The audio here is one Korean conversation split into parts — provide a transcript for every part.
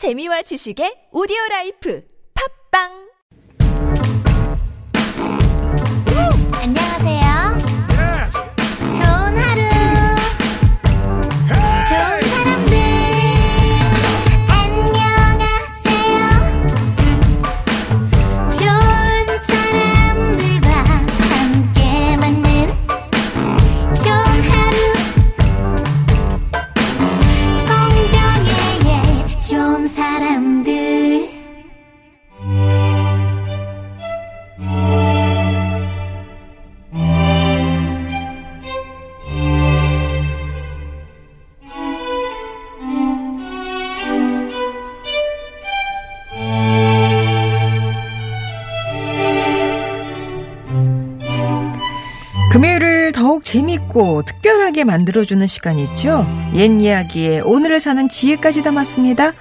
재미와 지식의 오디오 라이프. 팝빵 재밌고 특별하게 만들어주는 시간이 있죠. 옛 이야기에 오늘을 사는 지혜까지 담았습니다.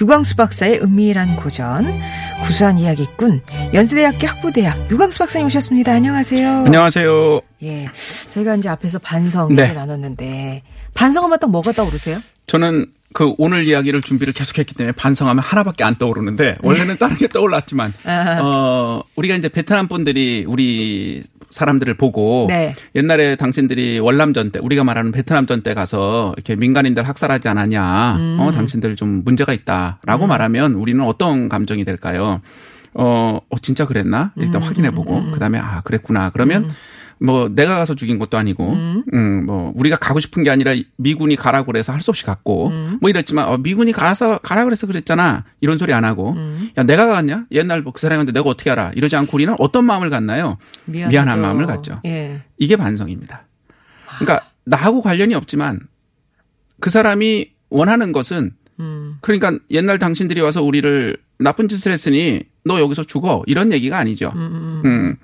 유광수 박사의 은밀한 고전, 구수한 이야기꾼, 연세대학교 학부대학 유광수 박사님 오셨습니다. 안녕하세요. 안녕하세요. 예, 저희가 이제 앞에서 반성 네. 나눴는데 반성하면 딱 뭐가 떠오르세요? 저는 그 오늘 이야기를 준비를 계속했기 때문에 반성하면 하나밖에 안 떠오르는데 원래는 다른 게 떠올랐지만 아하. 어 우리가 이제 베트남 분들이 우리 사람들을 보고 네. 옛날에 당신들이 월남전 때 우리가 말하는 베트남전 때 가서 이렇게 민간인들 학살하지 않았냐 음. 어 당신들 좀 문제가 있다라고 말하면 우리는 어떤 감정이 될까요? 어, 어 진짜 그랬나? 음, 일단 확인해 보고 그다음에 아 그랬구나. 그러면 뭐 내가 가서 죽인 것도 아니고, 음, 뭐 우리가 가고 싶은 게 아니라 미군이 가라고 그래서 할 수 없이 갔고, 뭐 이랬지만 어, 미군이 가서 가라 그래서 그랬잖아 이런 소리 안 하고, 야 내가 갔냐? 옛날 뭐그 사람한테 내가 어떻게 알아? 이러지 않고 우리는 어떤 마음을 갖나요? 미안하죠. 미안한 마음을 갖죠. 예. 이게 반성입니다. 그러니까 나하고 관련이 없지만 그 사람이 원하는 것은 음. 그러니까 옛날 당신들이 와서 우리를 나쁜 짓을 했으니 너 여기서 죽어 이런 얘기가 아니죠. 음.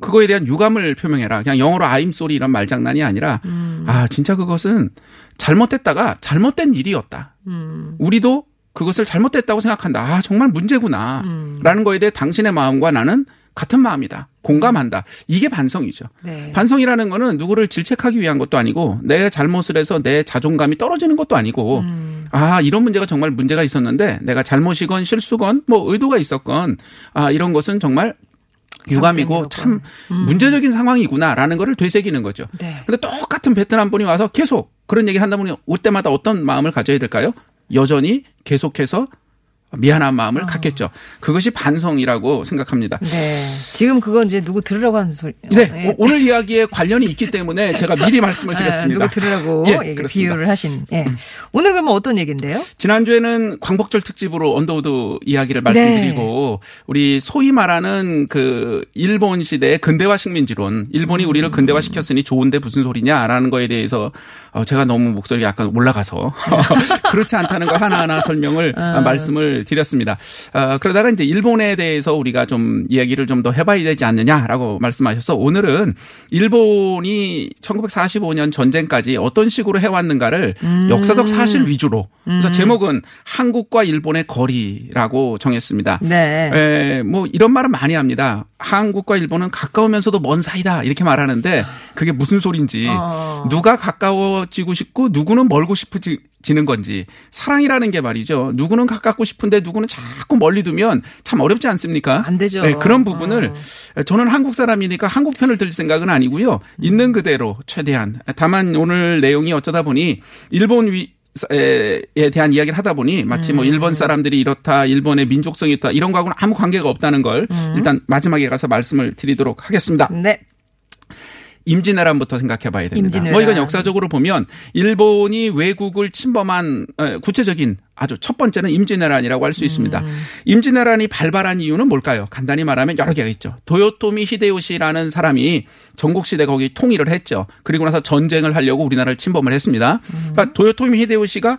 그거에 대한 유감을 표명해라. 그냥 영어로 I'm sorry 이런 말장난이 아니라 음. 아 진짜 그것은 잘못됐다가 잘못된 일이었다. 음. 우리도 그것을 잘못됐다고 생각한다. 아 정말 문제구나. 음. 라는 거에 대해 당신의 마음과 나는 같은 마음이다. 공감한다. 이게 반성이죠. 네. 반성이라는 거는 누구를 질책하기 위한 것도 아니고 내 잘못을 해서 내 자존감이 떨어지는 것도 아니고 음. 아 이런 문제가 정말 문제가 있었는데 내가 잘못이건 실수건 뭐 의도가 있었건 아 이런 것은 정말 유감이고 참 문제적인 상황이구나라는 거를 되새기는 거죠. 음. 네. 근데 똑같은 베트남 분이 와서 계속 그런 얘기 한다 보니 올 때마다 어떤 마음을 가져야 될까요? 여전히 계속해서 미안한 마음을 갖겠죠. 그것이 반성이라고 생각합니다. 네. 지금 그건 이제 누구 들으라고 하는 소리. 네, 예. 오- 오늘 이야기에 관련이 있기 때문에 제가 미리 말씀을 아, 드렸습니다. 누구 들으라고 예. 비유를 하신. 예. 오늘 그러면 어떤 얘기인데요? 지난주에는 광복절 특집으로 언더우드 이야기를 네. 말씀드리고 우리 소위 말하는 그 일본 시대의 근대화 식민지론, 일본이 음. 우리를 근대화 시켰으니 좋은데 무슨 소리냐라는 거에 대해서 어, 제가 너무 목소리가 약간 올라가서 그렇지 않다는 거 하나하나 설명을 아. 말씀을 드렸습니다. 어, 그러다가 이제 일본에 대해서 우리가 좀 이야기를 좀 더 해봐야 되지 않느냐라고 말씀하셔서 오늘은 일본이 1945년 전쟁까지 어떤 식으로 해왔는가를 음. 역사적 사실 위주로 그래서 제목은 한국과 일본의 거리라고 정했습니다. 네. 에, 뭐 이런 말은 많이 합니다. 한국과 일본은 가까우면서도 먼 사이다 이렇게 말하는데 그게 무슨 소린지 어. 누가 가까워지고 싶고 누구는 멀고 싶어 지는 건지 사랑이라는 게 말이죠. 누구는 가깝고 싶은데 누구는 자꾸 멀리 두면 참 어렵지 않습니까? 안 되죠. 네, 그런 부분을 어. 저는 한국 사람이니까 한국 편을 들 생각은 아니고요. 있는 그대로 최대한 다만 오늘 내용이 어쩌다 보니 일본 위 에 대한 이야기를 하다 보니 마치 뭐 일본 사람들이 이렇다, 일본의 민족성이 있다 이런 거하고는 아무 관계가 없다는 걸 일단 마지막에 가서 말씀을 드리도록 하겠습니다. 네. 임진왜란부터 생각해 봐야 됩니다. 임진왜란. 뭐 이건 역사적으로 보면 일본이 외국을 침범한 어, 구체적인 아주 첫 번째는 임진왜란이라고 할수 있습니다. 음. 임진왜란이 발발한 이유는 뭘까요? 간단히 말하면 여러 개가 있죠. 도요토미 히데요시라는 사람이 전국시대 거기 통일을 했죠. 그리고 나서 전쟁을 하려고 우리나라를 침범을 했습니다. 음. 그러니까 도요토미 히데요시가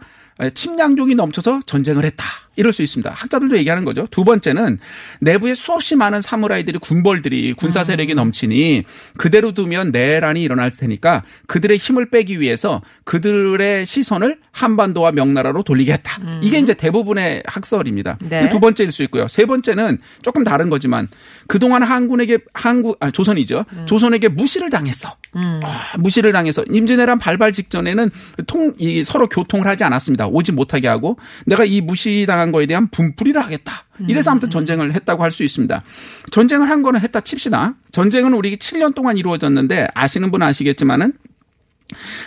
침략욕이 넘쳐서 전쟁을 했다. 이럴 수 있습니다. 학자들도 얘기하는 거죠. 두 번째는 내부에 수없이 많은 사무라이들이 군벌들이 군사 세력이 넘치니 그대로 두면 내란이 일어날 테니까 그들의 힘을 빼기 위해서 그들의 시선을 한반도와 명나라로 돌리겠다. 이게 이제 대부분의 학설입니다. 네. 두 번째일 수 있고요. 세 번째는 조금 다른 거지만 그동안 한군에게 한국 아 조선이죠. 조선에게 무시를 당했어. 아, 무시를 당해서 임진왜란 발발 직전에는 통 이 서로 교통을 하지 않았습니다. 오지 못하게 하고 내가 이 무시당한 거에 대한 분풀이를 하겠다. 이래서 아무튼 전쟁을 했다고 할 수 있습니다. 전쟁을 한 거는 했다 칩시다. 전쟁은 우리 7년 동안 이루어졌는데 아시는 분은 아시겠지만은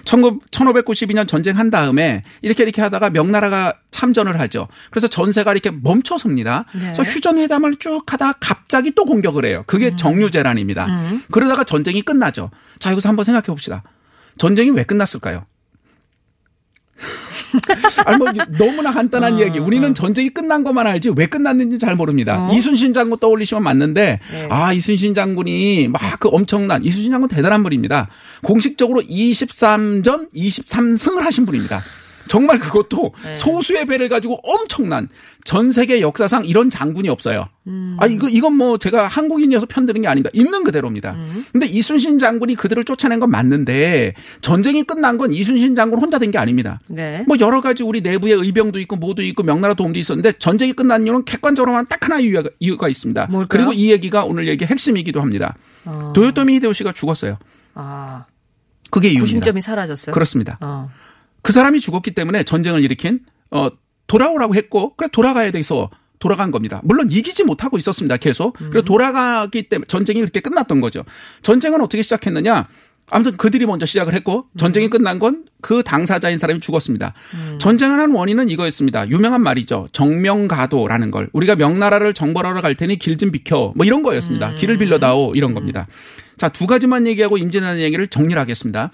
1592년 전쟁한 다음에 이렇게 이렇게 하다가 명나라가 참전을 하죠. 그래서 전세가 이렇게 멈춰섭니다. 네. 그래서 휴전회담을 쭉 하다가 갑자기 또 공격을 해요. 그게 정유재란입니다. 그러다가 전쟁이 끝나죠. 자, 여기서 한번 생각해 봅시다. 전쟁이 왜 끝났을까요? 아니 뭐 너무나 간단한 이야기. 우리는 전쟁이 끝난 것만 알지 왜 끝났는지 잘 모릅니다. 이순신 장군 떠올리시면 맞는데 네. 아 이순신 장군이 막 그 엄청난 이순신 장군 대단한 분입니다. 공식적으로 23전 23승을 하신 분입니다. 정말 그것도 네. 소수의 배를 가지고 엄청난 전 세계 역사상 이런 장군이 없어요. 음. 아 이거 이건 뭐 제가 한국인이어서 편드는 게 아닙니다. 있는 그대로입니다. 음. 근데 이순신 장군이 그들을 쫓아낸 건 맞는데 전쟁이 끝난 건 이순신 장군 혼자 된 게 아닙니다. 네. 뭐 여러 가지 우리 내부에 의병도 있고 뭐도 있고 명나라 도움도 있었는데 전쟁이 끝난 이유는 객관적으로만 딱 하나 이유가, 이유가 있습니다. 뭘까요? 그리고 이 얘기가 오늘 얘기 핵심이기도 합니다. 어. 도요토미 히데요시가 죽었어요. 아, 그게 이유입니다. 구심점이 사라졌어요. 그렇습니다. 어. 그 사람이 죽었기 때문에 전쟁을 일으킨 어 돌아오라고 했고 그래 돌아가야 돼서 돌아간 겁니다. 물론 이기지 못하고 있었습니다. 계속. 그래서 돌아가기 때문에 전쟁이 그렇게 끝났던 거죠. 전쟁은 어떻게 시작했느냐? 아무튼 그들이 먼저 시작을 했고 전쟁이 끝난 건 그 당사자인 사람이 죽었습니다. 전쟁을 한 원인은 이거였습니다. 유명한 말이죠. 정명가도라는 걸. 우리가 명나라를 정벌하러 갈 테니 길 좀 비켜. 뭐 이런 거였습니다. 길을 빌려다오 이런 겁니다. 자, 두 가지만 얘기하고 임진왜란 얘기를 정리를 하겠습니다.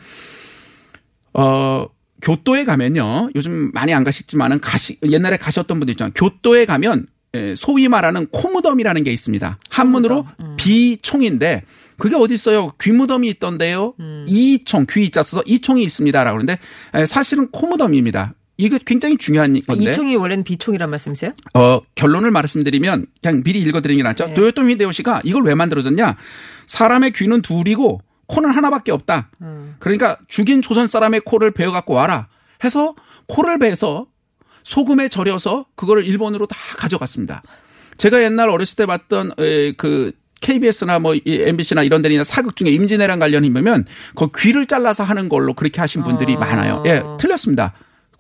어, 교토에 가면요. 요즘 많이 안 가시지만은 가시, 옛날에 가셨던 분들 있잖아요. 교토에 가면 예, 소위 말하는 코무덤이라는 게 있습니다. 한문으로 비총인데 그게 어디 있어요? 귀무덤이 있던데요. 이총 귀자 써서 이총이 있습니다라고 그러는데 에, 사실은 코무덤입니다. 이게 굉장히 중요한 건데. 이총이 원래는 비총이란 말씀이세요? 어, 결론을 말씀드리면 그냥 미리 읽어드리는 게 낫죠. 네. 도요토미 히데요시가 이걸 왜 만들어졌냐? 사람의 귀는 둘이고 코는 하나밖에 없다. 음. 그러니까 죽인 조선 사람의 코를 베어 갖고 와라. 해서 코를 베서 소금에 절여서 그거를 일본으로 다 가져갔습니다. 제가 옛날 어렸을 때 봤던 에, 그 KBS나 뭐이 MBC나 이런 데나 사극 중에 임진왜란 관련이 보면 그 귀를 잘라서 하는 걸로 그렇게 하신 분들이 어. 많아요. 예, 틀렸습니다.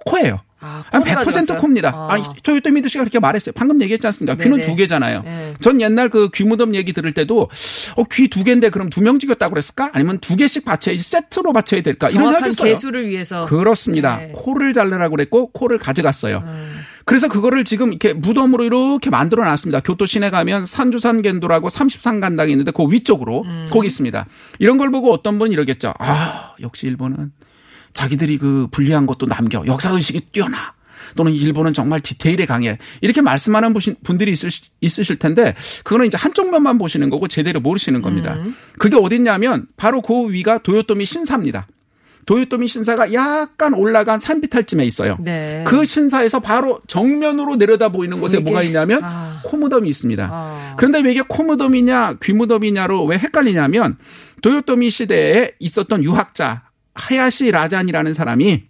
코예요. 아, 아니, 코를 100% 가져갔어요? 코입니다. 아. 아니, 토요토미드 씨가 그렇게 말했어요. 방금 얘기했지 않습니까? 귀는 네네. 두 개잖아요. 네. 전 옛날 그 귀무덤 얘기 들을 때도 어, 귀 두 개인데 그럼 두명 죽였다고 그랬을까? 아니면 두 개씩 받쳐야지 세트로 받쳐야 될까? 이런 정확한 생각했어요. 개수를 위해서 그렇습니다. 네. 코를 자르라고 그랬고 코를 가져갔어요. 음. 그래서 그거를 지금 이렇게 무덤으로 이렇게 만들어 놨습니다. 교토 시내 가면 산주산 겐도라고 33간당이 있는데 그 위쪽으로 음. 거기 있습니다. 이런 걸 보고 어떤 분이 이러겠죠. 아, 역시 일본은 자기들이 그 불리한 것도 남겨. 역사 의식이 뛰어나. 또는 일본은 정말 디테일에 강해. 이렇게 말씀하는 분들이 있을, 있으실 텐데, 그거는 이제 한쪽 면만 보시는 거고 제대로 모르시는 겁니다. 그게 어딨냐면, 바로 그 위가 도요토미 신사입니다. 도요토미 신사가 약간 올라간 산비탈쯤에 있어요. 네. 그 신사에서 바로 정면으로 내려다 보이는 곳에 이게- 뭐가 있냐면 아. 코무덤이 있습니다. 아. 그런데 왜 이게 코무덤이냐 귀무덤이냐로 왜 헷갈리냐면 도요토미 시대에 있었던 유학자 하야시 라잔이라는 사람이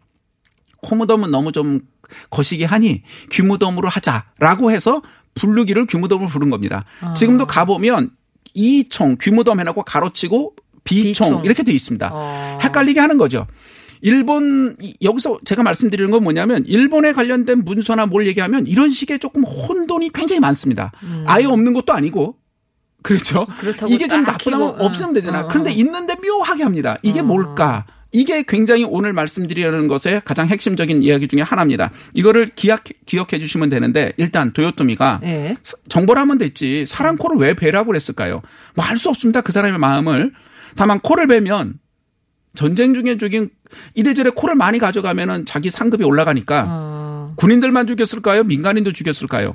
코무덤은 너무 좀 거시기 하니 귀무덤으로 하자라고 해서 부르기를 귀무덤으로 부른 겁니다. 아. 지금도 가보면 이총 귀무덤 해놓고 가로치고 비총, 비총. 이렇게 돼 있습니다. 어. 헷갈리게 하는 거죠. 일본 이- 여기서 제가 말씀드리는 건 뭐냐면 일본에 관련된 문서나 뭘 얘기하면 이런 식의 조금 혼돈이 굉장히 많습니다. 아예 없는 것도 아니고 그렇죠. 음. 그렇다고 이게 좀딱 나쁘다면 키고, 없으면 되잖아. 어, 어. 요 그런데 있는데 묘하게 합니다. 이게 어. 뭘까? 이게 굉장히 오늘 말씀드리려는 것의 가장 핵심적인 이야기 중에 하나입니다. 이거를 기억, 기억해 주시면 되는데 일단 도요토미가 네. 정보를 하면 됐지 사람 코를 왜 베라고 그랬을까요? 뭐 알 수 없습니다. 그 사람의 마음을. 다만 코를 베면 전쟁 중에 죽인 이래저래 코를 많이 가져가면은 자기 상급이 올라가니까 어. 군인들만 죽였을까요? 민간인도 죽였을까요?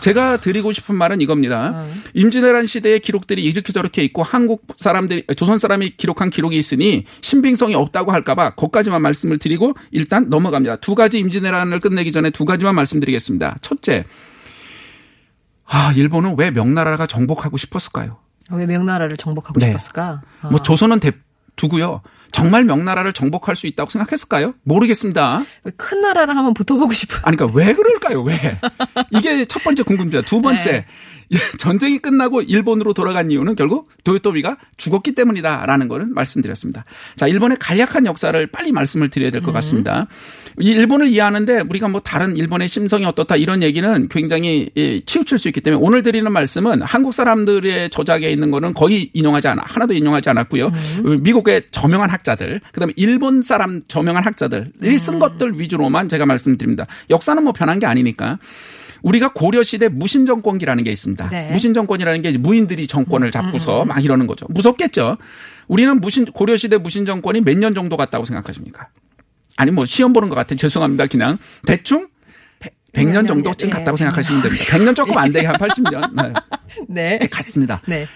제가 드리고 싶은 말은 이겁니다. 임진왜란 시대의 기록들이 이렇게 저렇게 있고 한국 사람들이 조선 사람이 기록한 기록이 있으니 신빙성이 없다고 할까봐 거기까지만 말씀을 드리고 일단 넘어갑니다. 두 가지 임진왜란을 끝내기 전에 두 가지만 말씀드리겠습니다. 첫째, 아, 일본은 왜 명나라가 정복하고 싶었을까요? 왜 명나라를 정복하고 네. 싶었을까? 아. 뭐 조선은 대, 두고요. 정말 명나라를 정복할 수 있다고 생각했을까요? 모르겠습니다. 큰 나라랑 한번 붙어보고 싶어. 아니, 그러니까 왜 그럴까요? 왜? 이게 첫 번째 궁금증. 두 번째. 네. 전쟁이 끝나고 일본으로 돌아간 이유는 결국 도요토미가 죽었기 때문이다라는 거는 말씀드렸습니다. 자, 일본의 간략한 역사를 빨리 말씀을 드려야 될 것 같습니다. 이 일본을 이해하는데 우리가 뭐 다른 일본의 심성이 어떻다 이런 얘기는 굉장히 예, 치우칠 수 있기 때문에 오늘 드리는 말씀은 한국 사람들의 저작에 있는 거는 거의 인용하지 않아 하나도 인용하지 않았고요. 미국의 저명한 학 자들, 그다음에 일본 사람 저명한 학자들이 쓴 것들 위주로만 제가 말씀드립니다. 역사는 뭐 변한 게 아니니까. 우리가 고려 시대 무신 정권기라는 게 있습니다. 네. 무신 정권이라는 게 무인들이 정권을 잡고서 막 이러는 거죠. 무섭겠죠. 우리는 무신 고려 시대 무신 정권이 몇 년 정도 갔다고 생각하십니까? 아니 뭐 시험 보는 것 같아. 죄송합니다. 그냥 대충 100년 정도쯤 예, 갔다고 100년. 생각하시면 됩니다. 100년 조금 안 되게 한 80년. 네. 네. 갔습니다. 네.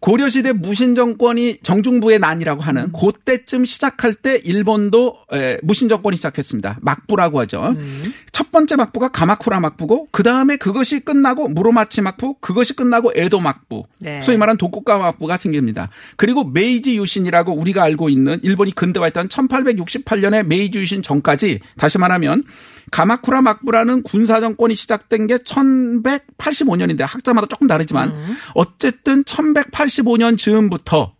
고려시대 무신 정권이 정중부의 난이라고 하는 그때쯤 시작할 때 일본도 에, 무신 정권이 시작했습니다. 막부라고 하죠. 첫 번째 막부가 가마쿠라 막부고 그 다음에 그것이 끝나고 무로마치 막부, 그것이 끝나고 에도 막부, 네. 소위 말하는 도쿠가 막부가 생깁니다. 그리고 메이지 유신이라고 우리가 알고 있는 일본이 근대화했던 1868년에 메이지 유신 전까지 다시 말하면 가마쿠라 막부라는 군사 정권이 시작된 게 1185년인데 학자마다 조금 다르지만 어쨌든 1185년 즈음부터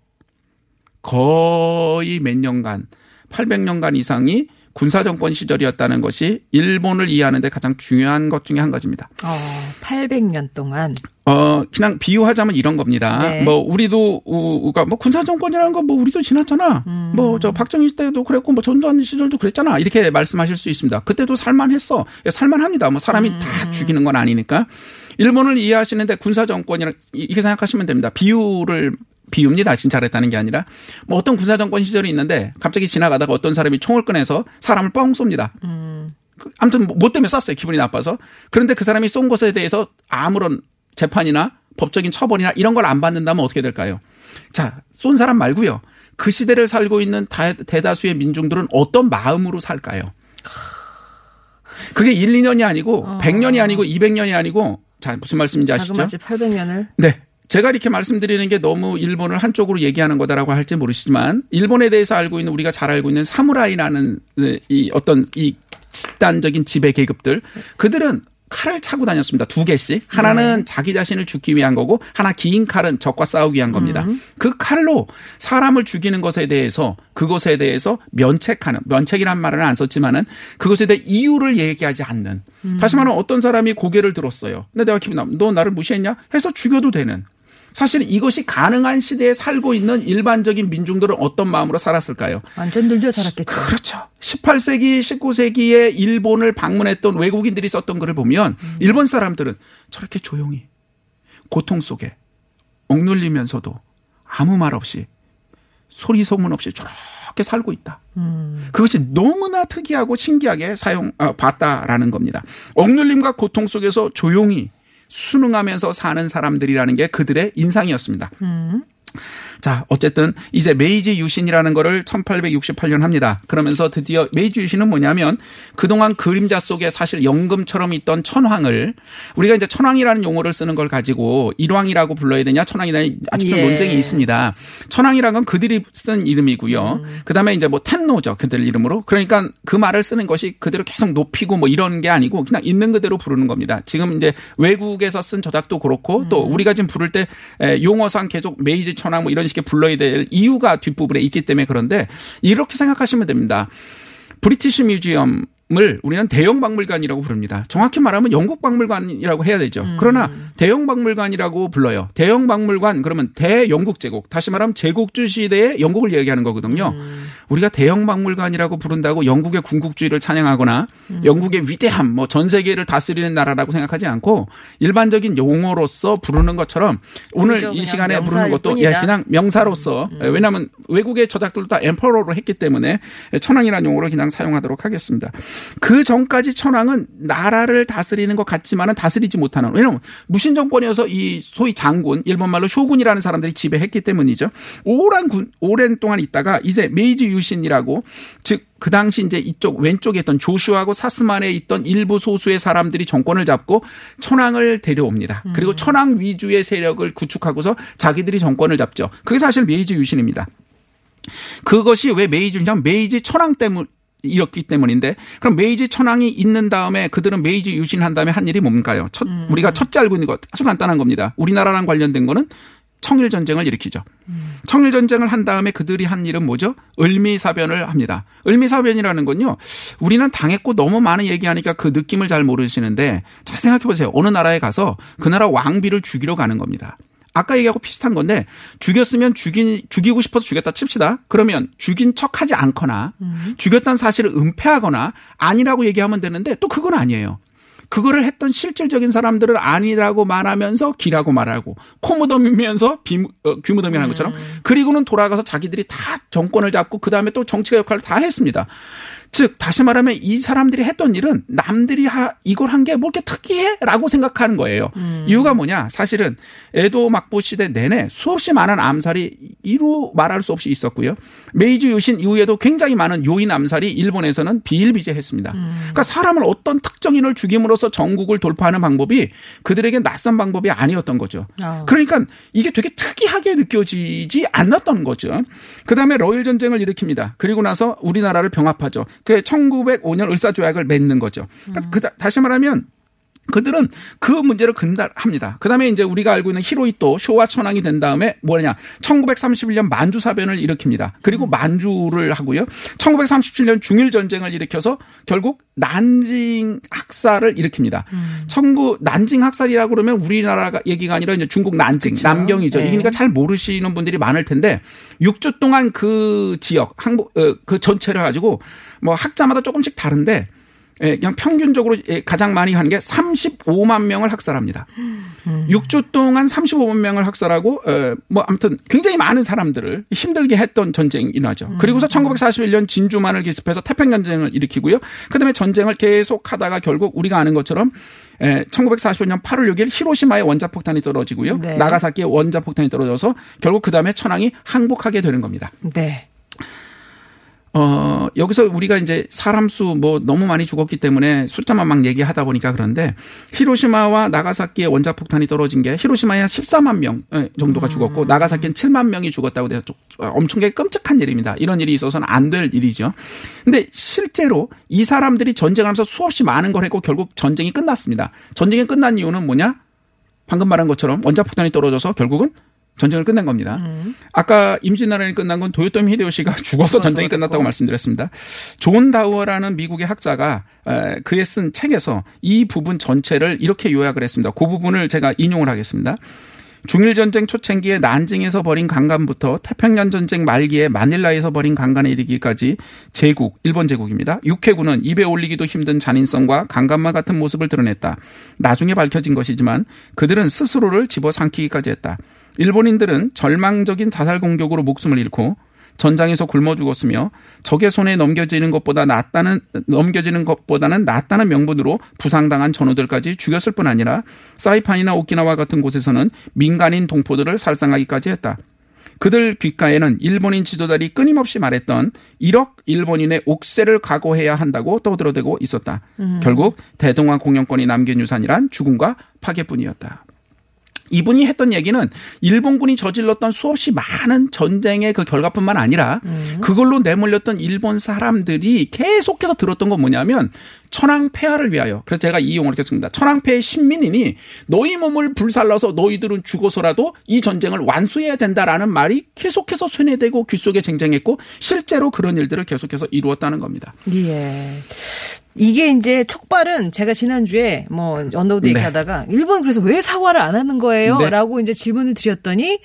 거의 몇 년간 800년간 이상이 군사 정권 시절이었다는 것이 일본을 이해하는데 가장 중요한 것 중에 한 가지입니다. 어, 800년 동안. 어, 그냥 비유하자면 이런 겁니다. 네. 뭐, 우리도, 우가 뭐, 군사정권이라는 거 뭐, 우리도 지났잖아. 음. 뭐, 저, 박정희 때도 그랬고, 뭐, 전두환 시절도 그랬잖아. 이렇게 말씀하실 수 있습니다. 그때도 살만했어. 예, 살만합니다. 뭐, 사람이 음. 다 죽이는 건 아니니까. 일본을 이해하시는데 군사정권이라, 이렇게 생각하시면 됩니다. 비유를, 비유입니다. 진짜 잘했다는 게 아니라. 뭐, 어떤 군사 정권 시절이 있는데, 갑자기 지나가다가 어떤 사람이 총을 꺼내서 사람을 뻥 쏩니다. 그, 아무튼 뭐 때문에 쐈어요. 기분이 나빠서. 그런데 그 사람이 쏜 것에 대해서 아무런 재판이나 법적인 처벌이나 이런 걸 안 받는다면 어떻게 될까요? 자, 쏜 사람 말고요. 그 시대를 살고 있는 다- 대다수의 민중들은 어떤 마음으로 살까요? 그게 1, 2년이 아니고 100년이 아니고 200년이 아니고 자, 무슨 말씀인지 아시죠? 자그마치 800년을. 네. 제가 이렇게 말씀드리는 게 너무 일본을 한쪽으로 얘기하는 거다라고 할지 모르시지만 일본에 대해서 알고 있는 우리가 잘 알고 있는 사무라이라는 이 어떤 이 집단적인 지배 계급들 그들은 칼을 차고 다녔습니다. 두 개씩. 하나는 자기 자신을 죽기 위한 거고 하나 긴 칼은 적과 싸우기 위한 겁니다. 그 칼로 사람을 죽이는 것에 대해서 그것에 대해서 면책하는 면책이란 말은 안 썼지만은 그것에 대해 이유를 얘기하지 않는. 다시 말하면 어떤 사람이 고개를 들었어요. 근데 내가 기분 나. 너 나를 무시했냐? 해서 죽여도 되는. 사실 이것이 가능한 시대에 살고 있는 일반적인 민중들은 어떤 마음으로 살았을까요? 완전 늘려 살았겠죠. 그렇죠. 18세기, 19세기에 일본을 방문했던 외국인들이 썼던 글을 보면 일본 사람들은 저렇게 조용히 고통 속에 억눌리면서도 아무 말 없이 소리 소문 없이 저렇게 살고 있다. 그것이 너무나 특이하고 신기하게 사용 아, 봤다라는 겁니다. 억눌림과 고통 속에서 조용히 순응하면서 사는 사람들이라는 게 그들의 인상이었습니다. 자, 어쨌든 이제 메이지 유신이라는 거를 1868년 합니다. 그러면서 드디어 메이지 유신은 뭐냐면 그동안 그림자 속에 사실 연금처럼 있던 천황을 우리가 이제 천황이라는 용어를 쓰는 걸 가지고 일왕이라고 불러야 되냐 천황이냐 아직도 예. 논쟁이 있습니다. 천황이라는 건 그들이 쓴 이름이고요. 그다음에 이제 뭐 天皇죠. 그들 이름으로. 그러니까 그 말을 쓰는 것이 그대로 계속 높이고 뭐 이런 게 아니고 그냥 있는 그대로 부르는 겁니다. 지금 이제 외국에서 쓴 저작도 그렇고 또 우리가 지금 부를 때 에, 용어상 계속 메이지 천황 뭐 이런 식의 불러야 될 이유가 뒷부분에 있기 때문에 그런데 이렇게 생각하시면 됩니다. British Museum 을 우리는 대영 박물관이라고 부릅니다. 정확히 말하면 영국 박물관이라고 해야 되죠. 그러나 대형 박물관이라고 불러요. 대형 박물관 그러면 대영국 제국 다시 말하면 제국주 시대의 영국을 얘기하는 거거든요. 우리가 대형 박물관이라고 부른다고 영국의 군국주의를 찬양하거나 영국의 위대함 뭐 전 세계를 다스리는 나라라고 생각하지 않고 일반적인 용어로서 부르는 것처럼 오늘. 이 시간에 부르는 것도 예 뿐이다. 그냥 명사로서 예, 왜냐하면 외국의 저작들도 다 엠퍼러로 했기 때문에 천황이라는 용어를 그냥 사용하도록 하겠습니다. 그 전까지 천황은 나라를 다스리는 것 같지만은 다스리지 못하는 왜냐하면 무신 정권이어서 이 소위 장군 일본 말로 쇼군이라는 사람들이 지배했기 때문이죠. 오랜 군 오랜 동안 있다가 이제 메이지 유신이라고 즉 그 당시 이제 이쪽 왼쪽에 있던 조슈하고 사쓰마에 있던 일부 소수의 사람들이 정권을 잡고 천황을 데려옵니다. 그리고 천황 위주의 세력을 구축하고서 자기들이 정권을 잡죠. 그게 사실 메이지 유신입니다. 그것이 왜 메이지 유신이냐면 메이지 천황 때문 이었기 때문인데 그럼 메이지 천황이 있는 다음에 그들은 메이지 유신한 다음에 한 일이 뭔가요? 첫, 우리가 첫째 알고 있는 거 아주 간단한 겁니다. 우리나라랑 관련된 거는 청일 전쟁을 일으키죠. 청일 전쟁을 한 다음에 그들이 한 일은 뭐죠? 을미사변을 합니다. 을미사변이라는 건요. 우리는 당했고 너무 많은 얘기하니까 그 느낌을 잘 모르시는데 잘 생각해 보세요. 어느 나라에 가서 그 나라 왕비를 죽이러 가는 겁니다. 아까 얘기하고 비슷한 건데 죽였으면 죽인 죽이고 싶어서 죽였다 칩시다. 그러면 죽인 척하지 않거나 죽였다는 사실을 은폐하거나 아니라고 얘기하면 되는데 또 그건 아니에요. 그거를 했던 실질적인 사람들을 아니라고 말하면서 기라고 말하고 코무덤이면서 비, 어, 귀무덤이라는 것처럼 그리고는 돌아가서 자기들이 다 정권을 잡고 그 다음에 또 정치가 역할을 다 했습니다. 즉 다시 말하면 이 사람들이 했던 일은 남들이 하, 이걸 한 게 뭐 이렇게 특이해라고 생각하는 거예요. 이유가 뭐냐? 사실은 에도 막부 시대 내내 수없이 많은 암살이 이루 말할 수 없이 있었고요. 메이지 유신 이후에도 굉장히 많은 요인 암살이 일본에서는 비일비재했습니다. 그러니까 사람을 어떤 특정인을 죽임으로써 전국을 돌파하는 방법이 그들에게 낯선 방법이 아니었던 거죠. 아. 그러니까 이게 되게 특이하게 느껴지지 않았던 거죠. 그다음에 러일 전쟁을 일으킵니다. 그리고 나서 우리나라를 병합하죠. 그 1905년 을사조약을 맺는 거죠. 그러니까 그 다- 다시 말하면 그들은 그 문제를 근달합니다. 그 다음에 이제 우리가 알고 있는 히로이토 쇼와 천황이 된 다음에 뭐냐? 1931년 만주 사변을 일으킵니다. 그리고 만주를 하고요. 1937년 중일 전쟁을 일으켜서 결국 난징 학살을 일으킵니다. 청구 난징 학살이라고 그러면 우리나라가 얘기가 아니라 이제 중국 난징, 그쵸. 남경이죠. 네. 그러니까 잘 모르시는 분들이 많을 텐데 6주 동안 그 지역 항복 어, 그 전체를 가지고 뭐 학자마다 조금씩 다른데 예, 그냥 평균적으로 예, 가장 많이 하는 게 35만 명을 학살합니다. 6주 동안 35만 명을 학살하고 어, 뭐 아무튼 굉장히 많은 사람들을 힘들게 했던 전쟁이 나죠. 그리고서 1941년 진주만을 기습해서 태평 전쟁을 일으키고요. 그다음에 전쟁을 계속하다가 결국 우리가 아는 것처럼 에, 1945년 8월 6일 히로시마에 원자폭탄이 떨어지고요. 네. 나가사키에 원자폭탄이 떨어져서 결국 그다음에 천황이 항복하게 되는 겁니다. 네. 어, 여기서 우리가 이제 사람 수 뭐 너무 많이 죽었기 때문에 숫자만 막 얘기하다 보니까 그런데 히로시마와 나가사키에 원자폭탄이 떨어진 게 히로시마에 한 14만 명 정도가 죽었고 나가사키는 7만 명이 죽었다고 돼서 좀 엄청나게 끔찍한 일입니다. 이런 일이 있어서는 안 될 일이죠. 근데 실제로 이 사람들이 전쟁하면서 수없이 많은 걸 했고 결국 전쟁이 끝났습니다. 전쟁이 끝난 이유는 뭐냐? 방금 말한 것처럼 원자폭탄이 떨어져서 결국은 전쟁을 끝낸 겁니다. 아까 임진왜란이 끝난 건 도요토미 히데요시가 죽어서 전쟁이 끝났다고 말씀드렸습니다. 존 다우어라는 미국의 학자가 에, 그에 쓴 책에서 이 부분 전체를 이렇게 요약을 했습니다. 그 부분을 제가 인용을 하겠습니다. 중일전쟁 초창기에 난징에서 벌인 강간부터 태평양 전쟁 말기에 마닐라에서 벌인 강간에 이르기까지 제국, 일본 제국입니다. 육해군은 입에 올리기도 힘든 잔인성과 강간마 같은 모습을 드러냈다. 나중에 밝혀진 것이지만 그들은 스스로를 집어삼키기까지 했다. 일본인들은 절망적인 자살 공격으로 목숨을 잃고 전장에서 굶어 죽었으며 적의 손에 넘겨지는 것보다 낫다는 넘겨지는 것보다는 낫다는 명분으로 부상당한 전우들까지 죽였을 뿐 아니라 사이판이나 오키나와 같은 곳에서는 민간인 동포들을 살상하기까지 했다. 그들 귓가에는 일본인 지도자들이 끊임없이 말했던 1억 일본인의 옥세를 각오해야 한다고 떠들어대고 있었다. 결국 대동아 공영권이 남긴 유산이란 죽음과 파괴뿐이었다. 이분이 했던 얘기는 일본군이 저질렀던 수없이 많은 전쟁의 그 결과뿐만 아니라 그걸로 내몰렸던 일본 사람들이 계속해서 들었던 건 뭐냐면 천황 폐하를 위하여 그래서 제가 이 용어를 했습니다. 천황폐의 신민이니 너희 몸을 불살라서 너희들은 죽어서라도 이 전쟁을 완수해야 된다라는 말이 계속해서 쇠뇌되고 귓속에 쟁쟁했고 실제로 그런 일들을 계속해서 이루었다는 겁니다. 예. 이게 이제 촉발은 제가 지난주에 뭐 언더우드 네. 얘기하다가 일본 그래서 왜 사과를 안 하는 거예요? 네. 라고 이제 질문을 드렸더니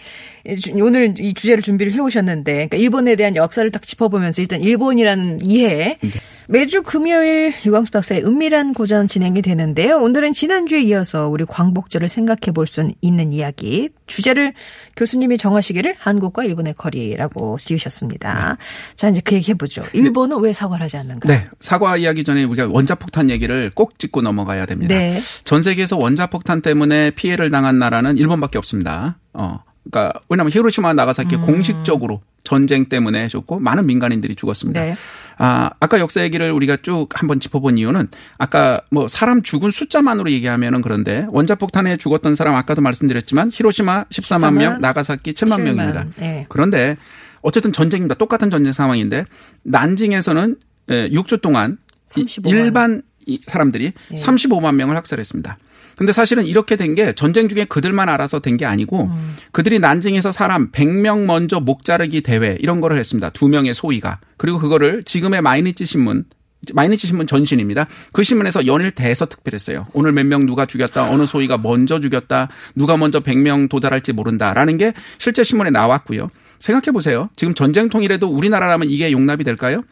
주- 오늘 이 주제를 준비를 해오셨는데 그러니까 일본에 대한 역사를 딱 짚어보면서 일단 일본이라는 이해 네. 매주 금요일 유광수 박사의 은밀한 고전 진행이 되는데요. 오늘은 지난주에 이어서 우리 광복절을 생각해 볼 수 있는 이야기 주제를 교수님이 정하시기를 한국과 일본의 거리라고 지으셨습니다. 자 이제 그 얘기 해 보죠. 일본은 왜 사과를 하지 않는가? 네. 사과 이야기 전에 우리가 원자폭탄 얘기를 꼭 짚고 넘어가야 됩니다. 네. 전 세계에서 원자폭탄 때문에 피해를 당한 나라는 일본밖에 없습니다. 어. 그러니까 왜냐하면 히로시마 나가사키 공식적으로 전쟁 때문에 죽고 많은 민간인들이 죽었습니다. 네. 아, 아까 역사 얘기를 우리가 쭉 한번 짚어본 이유는 아까 뭐 사람 죽은 숫자만으로 얘기하면은 그런데 원자폭탄에 죽었던 사람 아까도 말씀드렸지만 히로시마 14만 명, 나가사키 7만, 7만. 명입니다. 네. 그런데 어쨌든 전쟁입니다. 똑같은 전쟁 상황인데 난징에서는 6주 동안 이 35만. 일반 이 사람들이 35만 명을 학살했습니다. 근데 사실은 이렇게 된 게 전쟁 중에 그들만 알아서 된 게 아니고 그들이 난징에서 사람 100명 먼저 목 자르기 대회 이런 거를 했습니다. 두 명의 소위가. 그리고 그거를 지금의 마이니치 신문 마이니치 신문 전신입니다. 그 신문에서 연일 대서특필했어요. 오늘 몇 명 누가 죽였다. 어느 소위가 먼저 죽였다. 누가 먼저 100명 도달할지 모른다라는 게 실제 신문에 나왔고요. 생각해 보세요. 지금 전쟁통이라도 우리나라라면 이게 용납이 될까요?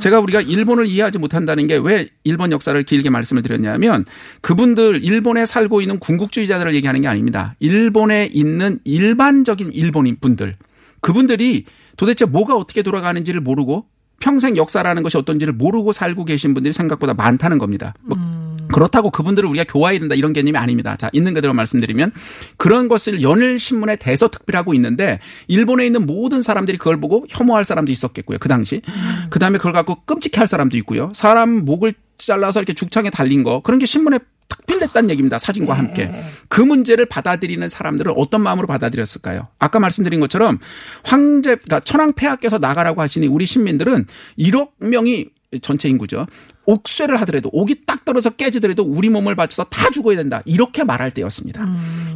제가 우리가 일본을 이해하지 못한다는 게 왜 일본 역사를 길게 말씀을 드렸냐면 그분들 일본에 살고 있는 군국주의자들을 얘기하는 게 아닙니다. 일본에 있는 일반적인 일본인 분들 그분들이 도대체 뭐가 어떻게 돌아가는지를 모르고 평생 역사라는 것이 어떤지를 모르고 살고 계신 분들이 생각보다 많다는 겁니다. 뭐 그렇다고 그분들을 우리가 교화해야 된다 이런 개념이 아닙니다. 자, 있는 그대로 말씀드리면 그런 것을 연일 신문에 대서 특별하고 있는데 일본에 있는 모든 사람들이 그걸 보고 혐오할 사람도 있었겠고요. 그 당시. 그다음에 그걸 갖고 끔찍해할 사람도 있고요. 사람 목을 잘라서 이렇게 죽창에 달린 거 그런 게 신문에 특필됐다는 얘기입니다. 사진과 함께. 그 문제를 받아들이는 사람들은 어떤 마음으로 받아들였을까요? 아까 말씀드린 것처럼 황제, 그러니까 천황 폐하께서 나가라고 하시니 우리 시민들은 1억 명이 전체 인구죠. 옥쇠를 하더라도 옥이 딱 떨어져 깨지더라도 우리 몸을 바쳐서 다 죽어야 된다. 이렇게 말할 때였습니다.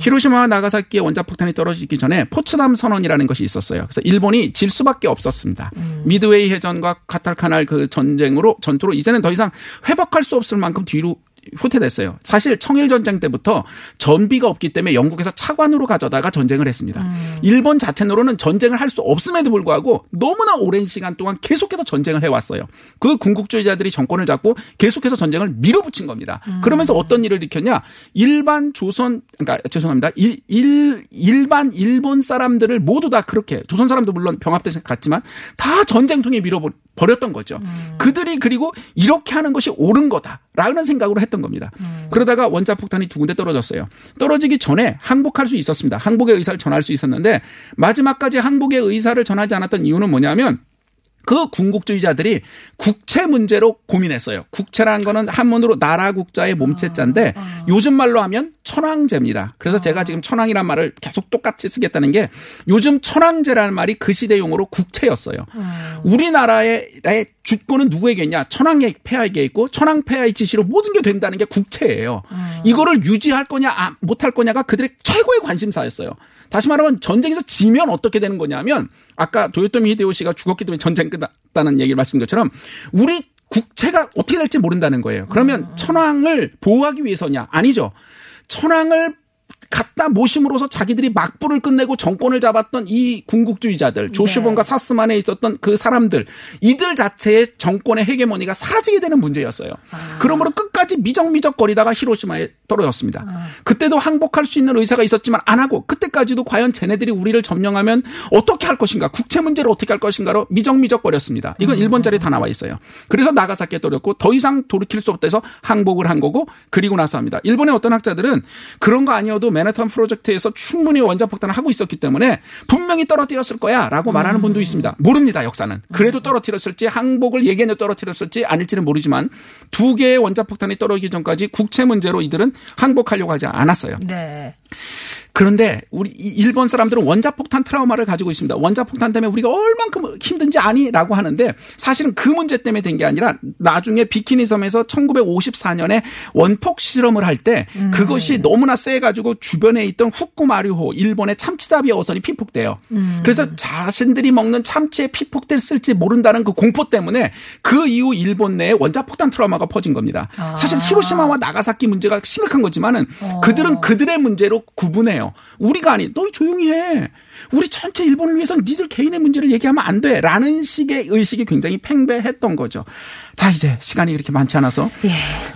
히로시마와 나가사키의 원자폭탄이 떨어지기 전에 포츠담 선언이라는 것이 있었어요. 그래서 일본이 질 수밖에 없었습니다. 미드웨이 해전과 카탈카날 그 전쟁으로 전투로 이제는 더 이상 회복할 수 없을 만큼 뒤로 후퇴됐어요. 사실 청일 전쟁 때부터 전비가 없기 때문에 영국에서 차관으로 가져다가 전쟁을 했습니다. 일본 자체로는 전쟁을 할 수 없음에도 불구하고 너무나 오랜 시간 동안 계속해서 전쟁을 해왔어요. 그 군국주의자들이 정권을 잡고 계속해서 전쟁을 밀어붙인 겁니다. 그러면서 어떤 일을 일으켰냐? 일반 조선 그러니까 죄송합니다. 일, 일 일반 일본 사람들을 모두 다 그렇게 조선 사람도 물론 병합돼서 갔지만 다 전쟁통에 밀어버렸던 거죠. 그들이 그리고 이렇게 하는 것이 옳은 거다라는 생각으로 했던 겁니다. 그러다가 원자 폭탄이 두 군데 떨어졌어요. 떨어지기 전에 항복할 수 있었습니다. 항복의 의사를 전할 수 있었는데 마지막까지 항복의 의사를 전하지 않았던 이유는 뭐냐면 그 군국주의자들이 국채 문제로 고민했어요. 국채라는 거는 한문으로 나라 국자의 몸체자인데 요즘 말로 하면 천황제입니다. 그래서 제가 지금 천황이란 말을 계속 똑같이 쓰겠다는 게 요즘 천황제라는 말이 그 시대 용어로 국채였어요. 우리나라의 나의 주권은 누구에게 있냐? 천황의 폐하에게 있고 천황 폐하의 지시로 모든 게 된다는 게 국채예요. 이거를 유지할 거냐 아, 못할 거냐가 그들의 최고의 관심사였어요. 다시 말하면 전쟁에서 지면 어떻게 되는 거냐면 아까 도요토미 히데요시가 죽었기 때문에 전쟁 끝났다는 얘기를 말씀드린 것처럼 우리 국채가 어떻게 될지 모른다는 거예요. 그러면 천황을 보호하기 위해서냐? 아니죠. 천황을 갖다 모심으로써 자기들이 막부를 끝내고 정권을 잡았던 이 군국주의자들, 조슈본과 사스만에 있었던 그 사람들, 이들 자체의 정권의 헤게모니가 사라지게 되는 문제였어요. 그러므로 끝까지 미적미적거리다가 히로시마에 떨어졌습니다. 그때도 항복할 수 있는 의사가 있었지만 안 하고 그때까지도 과연 쟤네들이 우리를 점령하면 어떻게 할 것인가, 국채 문제를 어떻게 할 것인가로 미적미적거렸습니다. 이건 일본 자리에 다 나와 있어요. 그래서 나가사키에 떨어졌고 더 이상 돌이킬 수 없다 해서 항복을 한 거고 그리고 나서 합니다. 일본의 어떤 학자들은 그런 거 아니어도 맨하탄 프로젝트에서 충분히 원자 폭탄을 하고 있었기 때문에 분명히 떨어뜨렸을 거야라고 말하는 분도 있습니다. 모릅니다 역사는. 그래도 떨어뜨렸을지 항복을 예견에 떨어뜨렸을지 아닐지는 모르지만 두 개의 원자 폭탄이 떨어지기 전까지 국채 문제로 이들은 항복하려고 하지 않았어요. 네. 그런데 우리 이 일본 사람들은 원자폭탄 트라우마를 가지고 있습니다. 원자폭탄 때문에 우리가 얼만큼 힘든지 아니라고 하는데 사실은 그 문제 때문에 된 게 아니라 나중에 비키니 섬에서 1954년에 원폭 실험을 할 때 그것이 너무나 세 가지고 주변에 있던 후쿠마류호 일본의 참치잡이 어선이 피폭돼요. 그래서 자신들이 먹는 참치에 피폭될 쓸지 모른다는 그 공포 때문에 그 이후 일본 내에 원자폭탄 트라우마가 퍼진 겁니다. 사실 히로시마와 나가사키 문제가 심각한 거지만은 그들은 그들의 문제로 구분해요. 우리가 아니, 너 조용히 해. 우리 전체 일본을 위해서 니들 개인의 문제를 얘기하면 안 돼. 라는 식의 의식이 굉장히 팽배했던 거죠. 자, 이제 시간이 이렇게 많지 않아서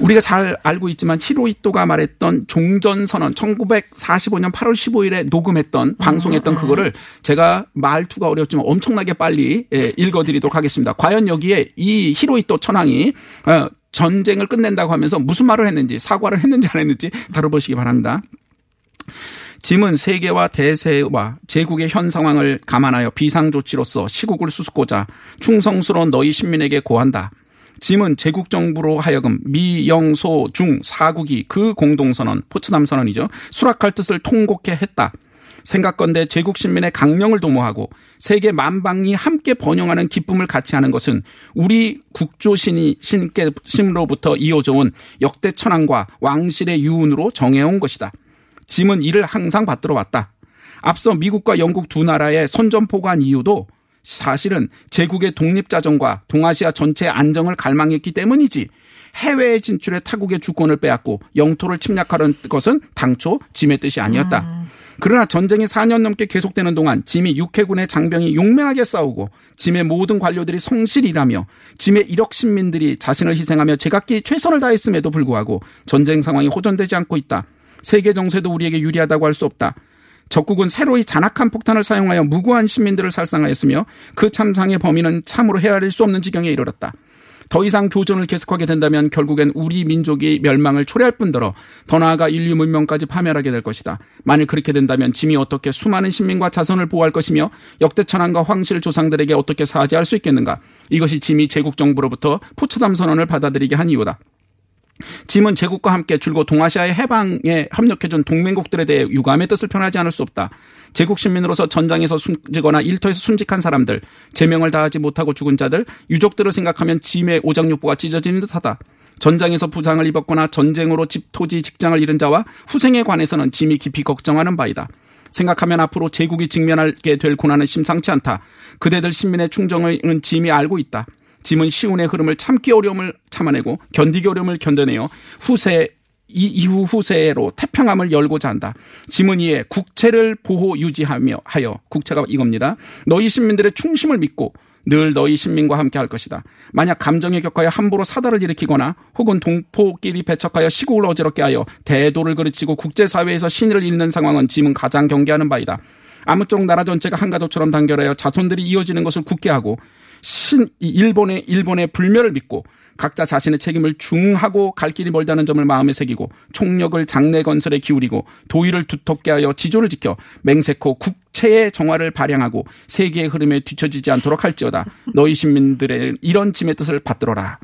우리가 잘 알고 있지만 히로이토가 말했던 종전선언 1945년 8월 15일에 녹음했던 방송했던 그거를 제가 말투가 어렵지만 엄청나게 빨리 예, 읽어드리도록 하겠습니다. 과연 여기에 이 히로이토 천황이 어, 전쟁을 끝낸다고 하면서 무슨 말을 했는지 사과를 했는지 안 했는지 다뤄보시기 바랍니다. 짐은 세계와 대세와 제국의 현 상황을 감안하여 비상조치로서 시국을 수습고자 충성스러운 너희 신민에게 고한다. 짐은 제국 정부로 하여금 미, 영, 소, 중, 사국이 그 공동선언, 포츠담 선언이죠. 수락할 뜻을 통곡해 했다. 생각건대 제국 신민의 강령을 도모하고 세계 만방이 함께 번영하는 기쁨을 같이 하는 것은 우리 국조신이 신께 심로부터 이어져 온 역대 천황과 왕실의 유운으로 정해온 것이다. 짐은 이를 항상 받들어 왔다. 앞서 미국과 영국 두 나라의 선전포고 한 이유도 사실은 제국의 독립자정과 동아시아 전체의 안정을 갈망했기 때문이지 해외에 진출해 타국의 주권을 빼앗고 영토를 침략하려는 것은 당초 짐의 뜻이 아니었다. 그러나 전쟁이 4년 넘게 계속되는 동안 짐이 육해군의 장병이 용맹하게 싸우고 짐의 모든 관료들이 성실히 일하며 짐의 1억 신민들이 자신을 희생하며 제각기 최선을 다했음에도 불구하고 전쟁 상황이 호전되지 않고 있다. 세계 정세도 우리에게 유리하다고 할 수 없다. 적국은 새로이 잔악한 폭탄을 사용하여 무고한 시민들을 살상하였으며 그 참상의 범인은 참으로 헤아릴 수 없는 지경에 이르렀다. 더 이상 교전을 계속하게 된다면 결국엔 우리 민족이 멸망을 초래할 뿐더러 더 나아가 인류 문명까지 파멸하게 될 것이다. 만일 그렇게 된다면 짐이 어떻게 수많은 신민과 자손을 보호할 것이며 역대 천황과 황실 조상들에게 어떻게 사죄할 수 있겠는가? 이것이 짐이 제국 정부로부터 포츠담 선언을 받아들이게 한 이유다. 짐은 제국과 함께 줄곧 동아시아의 해방에 협력해준 동맹국들에 대해 유감의 뜻을 표현하지 않을 수 없다. 제국 시민으로서 전장에서 숨지거나 일터에서 순직한 사람들, 제명을 다하지 못하고 죽은 자들, 유족들을 생각하면 짐의 오장육부가 찢어지는 듯하다. 전장에서 부상을 입었거나 전쟁으로 집, 토지, 직장을 잃은 자와 후생에 관해서는 짐이 깊이 걱정하는 바이다. 생각하면 앞으로 제국이 직면하게 될 고난은 심상치 않다. 그대들 신민의 충정을 짐이 알고 있다. 짐은 시운의 흐름을 참기 어려움을 참아내고 견디기 어려움을 견뎌내어 후세 이 이후 후세로 태평함을 열고자 한다. 짐은 이에 국채를 보호 유지하며 하여 국채가 이겁니다. 너희 신민들의 충심을 믿고 늘 너희 신민과 함께 할 것이다. 만약 감정에 격하여 함부로 사달을 일으키거나 혹은 동포끼리 배척하여 시국을 어지럽게 하여 대도를 그르치고 국제사회에서 신의를 잃는 상황은 짐은 가장 경계하는 바이다. 아무쪼록 나라 전체가 한 가족처럼 단결하여 자손들이 이어지는 것을 굳게 하고 신 일본의 일본의 불멸을 믿고 각자 자신의 책임을 중하고 갈 길이 멀다는 점을 마음에 새기고 총력을 장래 건설에 기울이고 도의를 두텁게 하여 지조를 지켜 맹세코 국채의 정화를 발양하고 세계의 흐름에 뒤처지지 않도록 할지어다. 너희 시민들의 이런 짐의 뜻을 받들어라.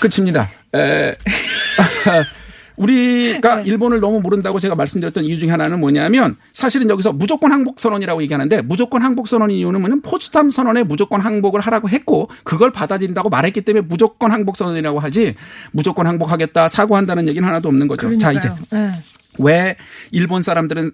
끝입니다. 에, 우리가 일본을 너무 모른다고 제가 말씀드렸던 이유 중에 하나는 뭐냐면 사실은 여기서 무조건 항복 선언이라고 얘기하는데 무조건 항복 선언 이유는 뭐냐면 포츠담 선언에 무조건 항복을 하라고 했고 그걸 받아들인다고 말했기 때문에 무조건 항복 선언이라고 하지 무조건 항복하겠다 사과한다는 얘기는 하나도 없는 거죠. 자 이제 네. 왜 일본 사람들은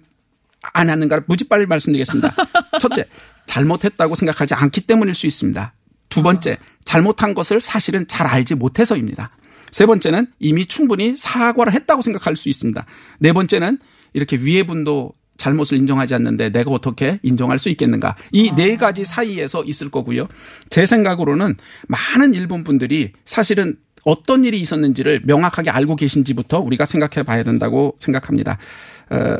안 하는가 무지 빨리 말씀드리겠습니다. 첫째, 잘못했다고 생각하지 않기 때문일 수 있습니다. 두 번째, 잘못한 것을 사실은 잘 알지 못해서입니다. 세 번째는 이미 충분히 사과를 했다고 생각할 수 있습니다. 네 번째는 이렇게 위에 분도 잘못을 인정하지 않는데 내가 어떻게 인정할 수 있겠는가. 이네 가지 사이에서 있을 거고요. 제 생각으로는 많은 일본 분들이 사실은 어떤 일이 있었는지를 명확하게 알고 계신지부터 우리가 생각해 봐야 된다고 생각합니다. 어,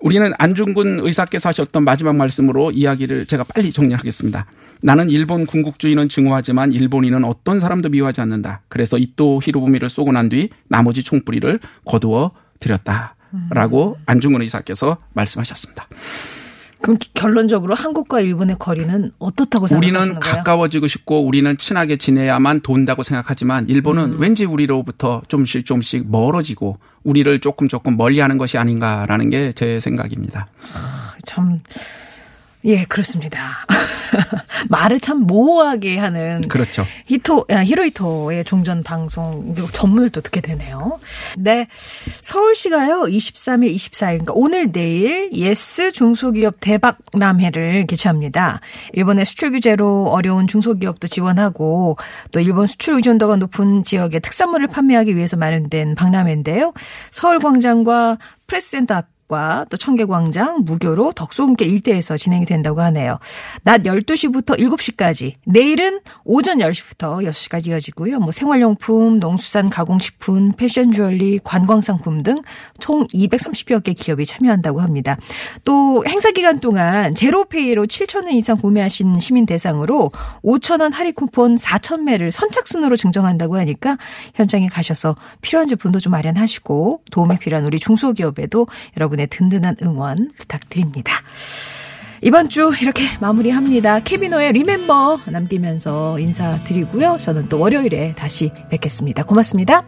우리는 안중근 의사께서 하셨던 마지막 말씀으로 이야기를 제가 빨리 정리하겠습니다. 나는 일본 군국주의는 증오하지만 일본인은 어떤 사람도 미워하지 않는다. 그래서 이또 히로부미를 쏘고 난 뒤 나머지 총뿌리를 거두어 드렸다. 라고 안중근 의사께서 말씀하셨습니다. 그럼 결론적으로 한국과 일본의 거리는 어떻다고 생각하시는 우리는? 가까워지고 싶고 우리는 친하게 지내야만 된다고 생각하지만 일본은 음. 왠지 우리로부터 좀씩 좀씩 멀어지고 우리를 조금 조금 멀리하는 것이 아닌가라는 게 제 생각입니다. 참, 예, 그렇습니다. 말을 참 모호하게 하는 그렇죠. 히토, 아, 히로히토의 종전 방송 전문을 또 듣게 되네요. 네. 서울시가요, 23일, 24일, 그러니까 오늘 내일 예스 중소기업 대박람회를 개최합니다. 일본의 수출 규제로 어려운 중소기업도 지원하고 또 일본 수출 의존도가 높은 지역의 특산물을 판매하기 위해서 마련된 박람회인데요. 서울 광장과 프레스센터 앞 과 또 청계광장, 무교로 덕소금길 일대에서 진행이 된다고 하네요. 낮 12시부터 7시까지, 내일은 오전 10시부터 6시까지 이어지고요. 뭐 생활용품, 농수산 가공식품, 패션 주얼리, 관광상품 등 총 230여 개 기업이 참여한다고 합니다. 또 행사 기간 동안 제로페이로 7천 원 이상 구매하신 시민 대상으로 5천 원 할인 쿠폰 4천 매를 선착순으로 증정한다고 하니까 현장에 가셔서 필요한 제품도 좀 마련하시고 도움이 필요한 우리 중소기업에도 여러분의 여러분의 든든한 응원 부탁드립니다. 이번 주 이렇게 마무리합니다. 케비노의 리멤버 남기면서 인사드리고요. 저는 또 월요일에 다시 뵙겠습니다. 고맙습니다.